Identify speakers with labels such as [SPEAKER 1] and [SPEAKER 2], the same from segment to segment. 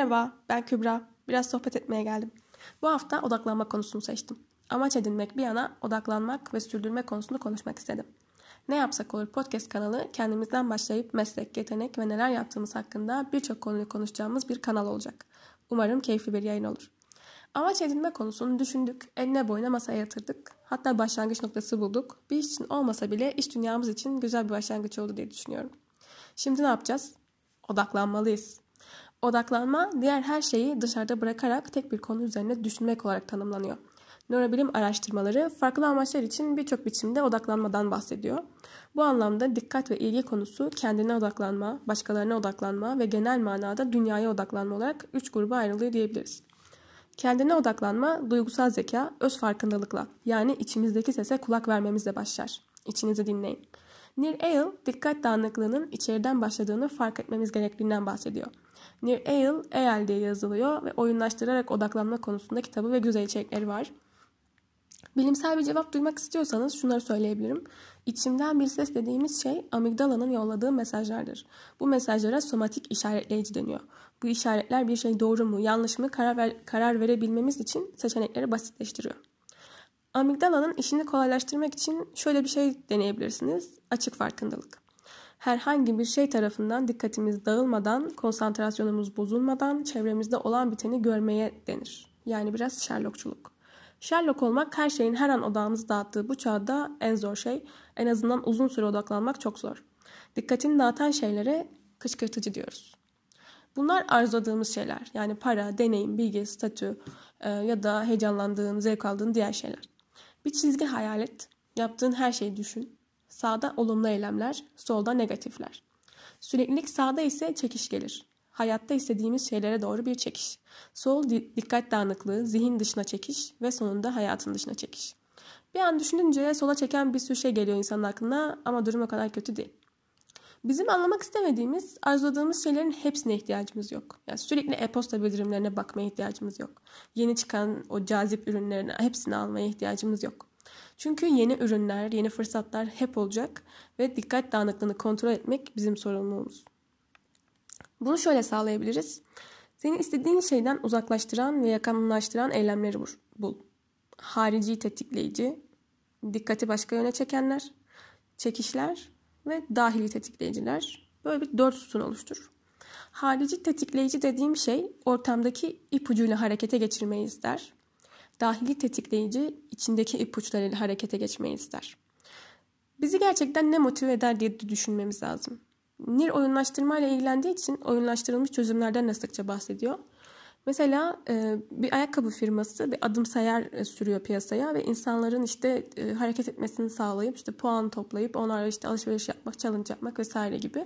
[SPEAKER 1] Merhaba, ben Kübra. Biraz sohbet etmeye geldim. Bu hafta odaklanma konusunu seçtim. Amaç edinmek bir yana odaklanmak ve sürdürme konusunu konuşmak istedim. Ne yapsak olur podcast kanalı kendimizden başlayıp meslek, yetenek ve neler yaptığımız hakkında birçok konuyu konuşacağımız bir kanal olacak. Umarım keyifli bir yayın olur. Amaç edinme konusunu düşündük, eline boyuna masaya yatırdık. Hatta başlangıç noktası bulduk. Bir iş için olmasa bile iş dünyamız için güzel bir başlangıç oldu diye düşünüyorum. Şimdi ne yapacağız? Odaklanmalıyız. Odaklanma diğer her şeyi dışarıda bırakarak tek bir konu üzerine düşünmek olarak tanımlanıyor. Nörobilim araştırmaları farklı amaçlar için birçok biçimde odaklanmadan bahsediyor. Bu anlamda dikkat ve ilgi konusu kendine odaklanma, başkalarına odaklanma ve genel manada dünyaya odaklanma olarak üç gruba ayrılıyor diyebiliriz. Kendine odaklanma duygusal zeka, öz farkındalıkla yani içimizdeki sese kulak vermemizle başlar. İçinizi dinleyin. Nir Eyal dikkat dağınıklığının içeriden başladığını fark etmemiz gerektiğinden bahsediyor. Nir Eyal, Eyal diye yazılıyor ve oyunlaştırarak odaklanma konusunda kitabı ve güzel içerikleri var. Bilimsel bir cevap duymak istiyorsanız şunları söyleyebilirim. İçimden bir ses dediğimiz şey amigdalanın yolladığı mesajlardır. Bu mesajlara somatik işaretleyici deniyor. Bu işaretler bir şey doğru mu, yanlış mı karar, ver, karar verebilmemiz için seçenekleri basitleştiriyor. Amigdalanın işini kolaylaştırmak için şöyle bir şey deneyebilirsiniz. Açık farkındalık. Herhangi bir şey tarafından dikkatimiz dağılmadan, konsantrasyonumuz bozulmadan çevremizde olan biteni görmeye denir. Yani biraz Sherlockçuluk. Sherlock olmak her şeyin her an odağımızı dağıttığı bu çağda en zor şey. En azından uzun süre odaklanmak çok zor. Dikkatini dağıtan şeylere kışkırtıcı diyoruz. Bunlar arzuladığımız şeyler. Yani para, deneyim, bilgi, statü e, ya da heyecanlandığın, zevk aldığın diğer şeyler. Bir çizgi hayal et. Yaptığın her şeyi düşün. Sağda olumlu eylemler, solda negatifler. Süreklilik sağda ise çekiş gelir. Hayatta istediğimiz şeylere doğru bir çekiş. Sol dikkat dağınıklığı, zihin dışına çekiş ve sonunda hayatın dışına çekiş. Bir an düşününce sola çeken bir sürü şey geliyor insanın aklına ama durum o kadar kötü değil. Bizim anlamak istemediğimiz, arzuladığımız şeylerin hepsine ihtiyacımız yok. Yani sürekli e-posta bildirimlerine bakmaya ihtiyacımız yok. Yeni çıkan o cazip ürünlerin hepsini almaya ihtiyacımız yok. Çünkü yeni ürünler, yeni fırsatlar hep olacak ve dikkat dağınıklığını kontrol etmek bizim sorumluluğumuz. Bunu şöyle sağlayabiliriz. Seni istediğin şeyden uzaklaştıran ve yakınlaştıran eylemleri bul. Harici tetikleyici, dikkati başka yöne çekenler, çekişler ve dahili tetikleyiciler. Böyle bir dört sütun oluşturur. Harici tetikleyici dediğim şey ortamdaki ipucuyla harekete geçirmeyi ister. Dahili tetikleyici içindeki ipuçlarıyla harekete geçmeyi ister. Bizi gerçekten ne motive eder diye düşünmemiz lazım. Nir oyunlaştırma ile ilgilendiği için oyunlaştırılmış çözümlerden de sıkça bahsediyor. Mesela e, bir ayakkabı firması bir adım sayar e, sürüyor piyasaya ve insanların işte e, hareket etmesini sağlayıp işte puan toplayıp onlarla işte alışveriş yapmak, challenge yapmak vesaire gibi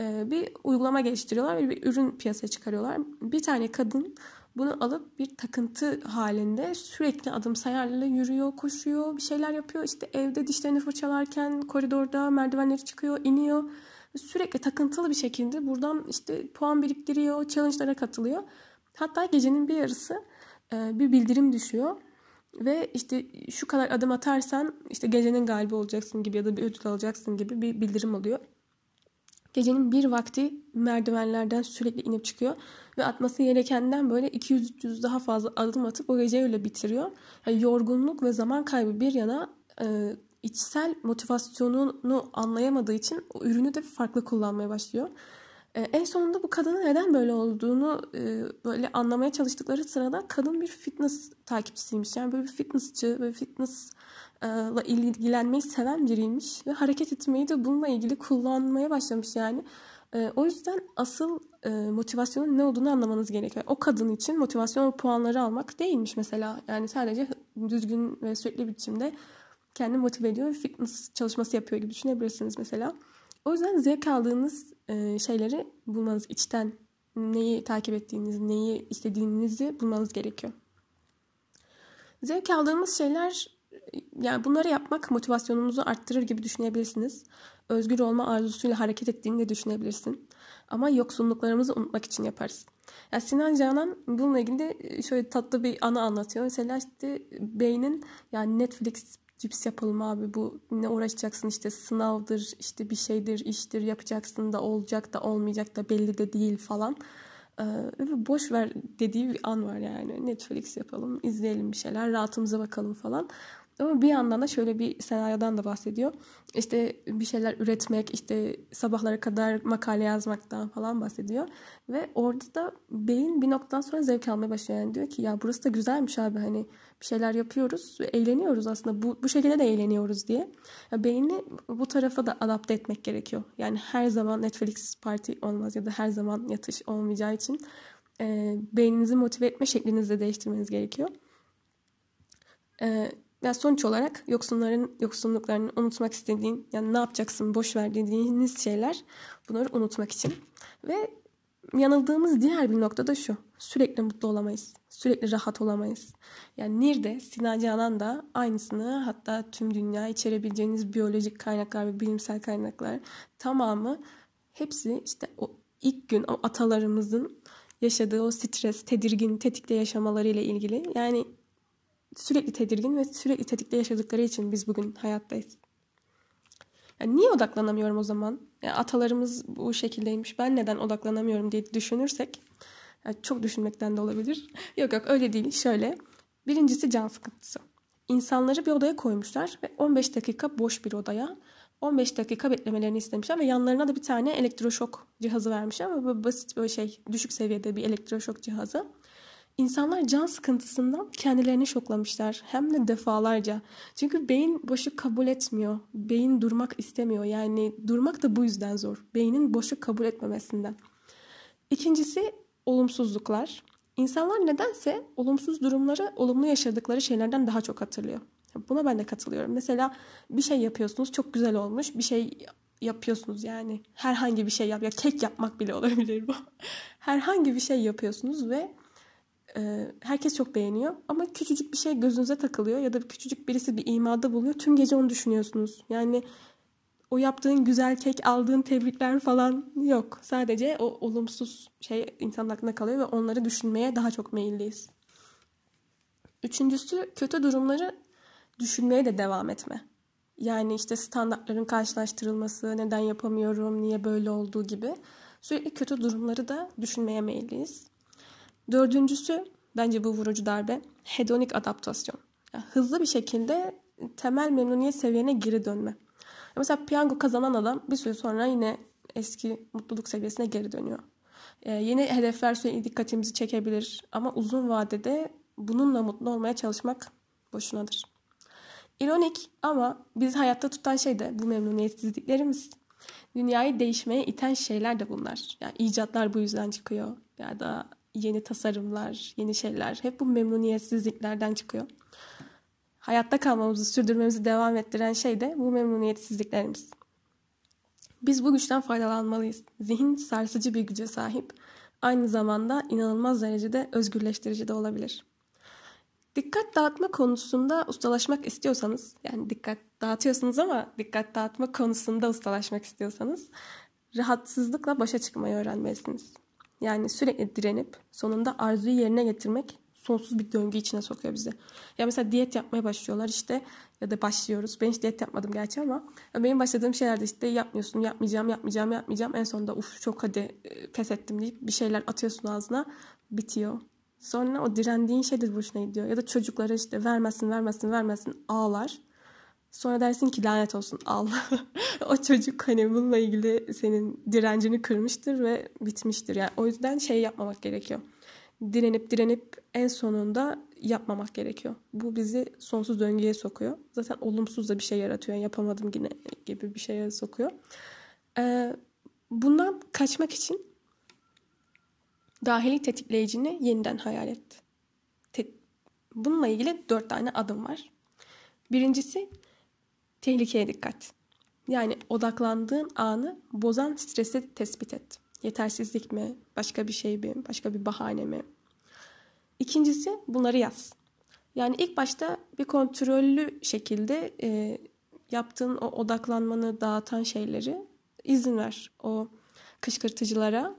[SPEAKER 1] bir uygulama geliştiriyorlar ve bir ürün piyasaya çıkarıyorlar. Bir tane kadın bunu alıp bir takıntı halinde sürekli adım sayarla yürüyor, koşuyor, bir şeyler yapıyor. İşte evde dişlerini fırçalarken koridorda merdivenleri çıkıyor, iniyor. Sürekli takıntılı bir şekilde buradan işte puan biriktiriyor, challenge'lara katılıyor. Hatta gecenin bir yarısı e, bir bildirim düşüyor. Ve işte şu kadar adım atarsan işte gecenin galibi olacaksın gibi ya da bir ödül alacaksın gibi bir bildirim oluyor. Gecenin bir vakti merdivenlerden sürekli inip çıkıyor ve atması gerekenden böyle 200-300 daha fazla adım atıp o geceyi öyle bitiriyor. Yani yorgunluk ve zaman kaybı bir yana e, içsel motivasyonunu anlayamadığı için o ürünü de farklı kullanmaya başlıyor. Ee, en sonunda bu kadının neden böyle olduğunu e, böyle anlamaya çalıştıkları sırada kadın bir fitness takipçisiymiş. Yani böyle bir fitnessçi ve fitnessla ilgilenmeyi seven biriymiş ve hareket etmeyi de bununla ilgili kullanmaya başlamış yani. Ee, o yüzden asıl e, motivasyonun ne olduğunu anlamanız gerekiyor. O kadın için motivasyon puanları almak değilmiş mesela. Yani sadece düzgün ve sürekli biçimde kendini motive ediyor ve fitness çalışması yapıyor gibi düşünebilirsiniz mesela. O yüzden zevk aldığınız e, şeyleri bulmanız, içten neyi takip ettiğinizi, neyi istediğinizi bulmanız gerekiyor. Zevk aldığımız şeyler, yani bunları yapmak motivasyonumuzu arttırır gibi düşünebilirsiniz. Özgür olma arzusuyla hareket ettiğini de düşünebilirsin. Ama yoksunluklarımızı unutmak için yaparız. Yani Sinan Canan bununla ilgili şöyle tatlı bir anı anlatıyor. Mesela işte beynin yani Netflix cips yapalım abi bu ne uğraşacaksın işte sınavdır işte bir şeydir iştir yapacaksın da olacak da olmayacak da belli de değil falan. Ee, boş ver dediği bir an var yani. Netflix yapalım, izleyelim bir şeyler, rahatımıza bakalım falan. Ama bir yandan da şöyle bir senaryodan da bahsediyor. İşte bir şeyler üretmek, işte sabahlara kadar makale yazmaktan falan bahsediyor. Ve orada da beyin bir noktadan sonra zevk almaya başlıyor. Yani diyor ki ya burası da güzelmiş abi hani bir şeyler yapıyoruz eğleniyoruz aslında. Bu, bu şekilde de eğleniyoruz diye. Ya beyni bu tarafa da adapte etmek gerekiyor. Yani her zaman Netflix parti olmaz ya da her zaman yatış olmayacağı için e, beyninizi motive etme şeklinizi de değiştirmeniz gerekiyor. E, yani sonuç olarak yoksunların yoksunluklarını unutmak istediğin, yani ne yapacaksın boş ver dediğiniz şeyler bunları unutmak için. Ve yanıldığımız diğer bir nokta da şu. Sürekli mutlu olamayız. Sürekli rahat olamayız. Yani Nir'de, Sinan Canan da aynısını hatta tüm dünya içerebileceğiniz biyolojik kaynaklar ve bilimsel kaynaklar tamamı hepsi işte o ilk gün o atalarımızın yaşadığı o stres, tedirgin, tetikte yaşamaları ile ilgili. Yani sürekli tedirgin ve sürekli tetikte yaşadıkları için biz bugün hayattayız. Yani niye odaklanamıyorum o zaman? Yani atalarımız bu şekildeymiş. Ben neden odaklanamıyorum diye düşünürsek yani çok düşünmekten de olabilir. yok yok öyle değil. Şöyle. Birincisi can sıkıntısı. İnsanları bir odaya koymuşlar ve 15 dakika boş bir odaya 15 dakika beklemelerini istemişler ve yanlarına da bir tane elektroşok cihazı vermişler ama böyle basit böyle şey düşük seviyede bir elektroşok cihazı. İnsanlar can sıkıntısından kendilerini şoklamışlar. Hem de defalarca. Çünkü beyin boşluk kabul etmiyor. Beyin durmak istemiyor. Yani durmak da bu yüzden zor. Beynin boşluk kabul etmemesinden. İkincisi olumsuzluklar. İnsanlar nedense olumsuz durumları olumlu yaşadıkları şeylerden daha çok hatırlıyor. Buna ben de katılıyorum. Mesela bir şey yapıyorsunuz çok güzel olmuş. Bir şey yapıyorsunuz yani. Herhangi bir şey yap. Ya kek yapmak bile olabilir bu. Herhangi bir şey yapıyorsunuz ve herkes çok beğeniyor ama küçücük bir şey gözünüze takılıyor ya da küçücük birisi bir imada buluyor. Tüm gece onu düşünüyorsunuz. Yani o yaptığın güzel kek, aldığın tebrikler falan yok. Sadece o olumsuz şey insanın aklına kalıyor ve onları düşünmeye daha çok meyilliyiz. Üçüncüsü kötü durumları düşünmeye de devam etme. Yani işte standartların karşılaştırılması, neden yapamıyorum, niye böyle olduğu gibi sürekli kötü durumları da düşünmeye meyilliyiz. Dördüncüsü bence bu vurucu darbe hedonik adaptasyon. Yani hızlı bir şekilde temel memnuniyet seviyene geri dönme. Mesela piyango kazanan adam bir süre sonra yine eski mutluluk seviyesine geri dönüyor. Ee, yeni hedefler sürekli dikkatimizi çekebilir ama uzun vadede bununla mutlu olmaya çalışmak boşunadır. İronik ama biz hayatta tutan şey de bu memnuniyetsizliklerimiz. Dünyayı değişmeye iten şeyler de bunlar. Yani icatlar bu yüzden çıkıyor. Ya da yeni tasarımlar, yeni şeyler hep bu memnuniyetsizliklerden çıkıyor. Hayatta kalmamızı, sürdürmemizi devam ettiren şey de bu memnuniyetsizliklerimiz. Biz bu güçten faydalanmalıyız. Zihin sarsıcı bir güce sahip. Aynı zamanda inanılmaz derecede özgürleştirici de olabilir. Dikkat dağıtma konusunda ustalaşmak istiyorsanız, yani dikkat dağıtıyorsunuz ama dikkat dağıtma konusunda ustalaşmak istiyorsanız rahatsızlıkla başa çıkmayı öğrenmelisiniz. Yani sürekli direnip sonunda arzuyu yerine getirmek sonsuz bir döngü içine sokuyor bizi. Ya mesela diyet yapmaya başlıyorlar işte ya da başlıyoruz. Ben hiç diyet yapmadım gerçi ama benim başladığım şeylerde işte yapmıyorsun, yapmayacağım, yapmayacağım, yapmayacağım. En sonunda uf çok hadi e, pes ettim deyip bir şeyler atıyorsun ağzına bitiyor. Sonra o direndiğin şey de boşuna gidiyor. Ya da çocuklara işte vermezsin, vermezsin, vermezsin ağlar. Sonra dersin ki lanet olsun al. o çocuk hani bununla ilgili senin direncini kırmıştır ve bitmiştir. Yani o yüzden şey yapmamak gerekiyor. Direnip direnip en sonunda yapmamak gerekiyor. Bu bizi sonsuz döngüye sokuyor. Zaten olumsuz da bir şey yaratıyor. Yapamadım yine gibi bir şeye sokuyor. Ee, bundan kaçmak için dahili tetikleyicini yeniden hayal et. Te- Bununla ilgili dört tane adım var. Birincisi Tehlikeye dikkat. Yani odaklandığın anı bozan stresi tespit et. Yetersizlik mi? Başka bir şey mi? Başka bir bahane mi? İkincisi bunları yaz. Yani ilk başta bir kontrollü şekilde e, yaptığın o odaklanmanı dağıtan şeyleri izin ver. O kışkırtıcılara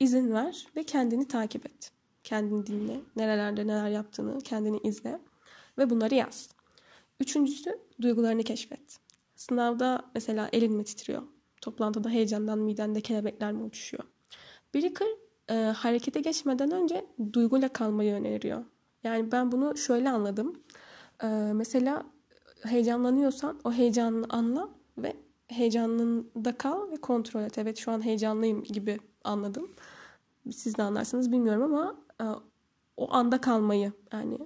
[SPEAKER 1] izin ver ve kendini takip et. Kendini dinle. Nerelerde neler yaptığını kendini izle ve bunları yaz. Üçüncüsü duygularını keşfet. Sınavda mesela elin mi titriyor? Toplantıda heyecandan midende kelebekler mi uçuşuyor? Bricker e, harekete geçmeden önce duyguyla kalmayı öneriyor. Yani ben bunu şöyle anladım. E, mesela heyecanlanıyorsan o heyecanını anla ve heyecanında kal ve kontrol et. Evet şu an heyecanlıyım gibi anladım. Siz de anlarsınız bilmiyorum ama e, o anda kalmayı yani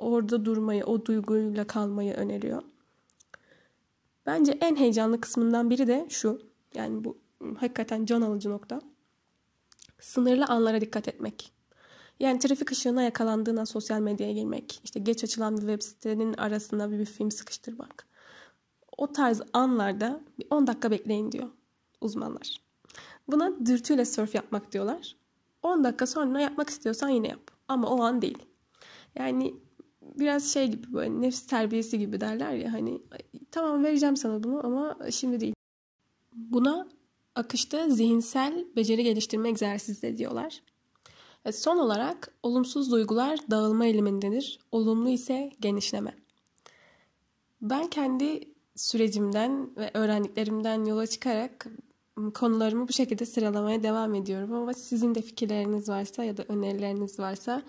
[SPEAKER 1] orada durmayı, o duyguyla kalmayı öneriyor. Bence en heyecanlı kısmından biri de şu. Yani bu hakikaten can alıcı nokta. Sınırlı anlara dikkat etmek. Yani trafik ışığına yakalandığında sosyal medyaya girmek, işte geç açılan bir web sitenin arasına bir, bir film sıkıştırmak. O tarz anlarda bir 10 dakika bekleyin diyor uzmanlar. Buna dürtüyle surf yapmak diyorlar. 10 dakika sonra yapmak istiyorsan yine yap. Ama o an değil. Yani biraz şey gibi böyle nefs terbiyesi gibi derler ya hani tamam vereceğim sana bunu ama şimdi değil. Buna akışta zihinsel beceri geliştirme egzersizleri diyorlar. Ve son olarak olumsuz duygular dağılma eğilimindedir. Olumlu ise genişleme. Ben kendi sürecimden ve öğrendiklerimden yola çıkarak konularımı bu şekilde sıralamaya devam ediyorum. Ama sizin de fikirleriniz varsa ya da önerileriniz varsa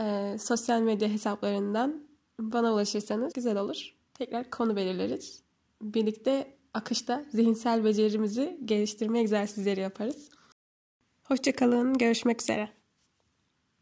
[SPEAKER 1] e, sosyal medya hesaplarından bana ulaşırsanız güzel olur. Tekrar konu belirleriz. Birlikte akışta zihinsel becerimizi geliştirme egzersizleri yaparız. Hoşçakalın, görüşmek üzere.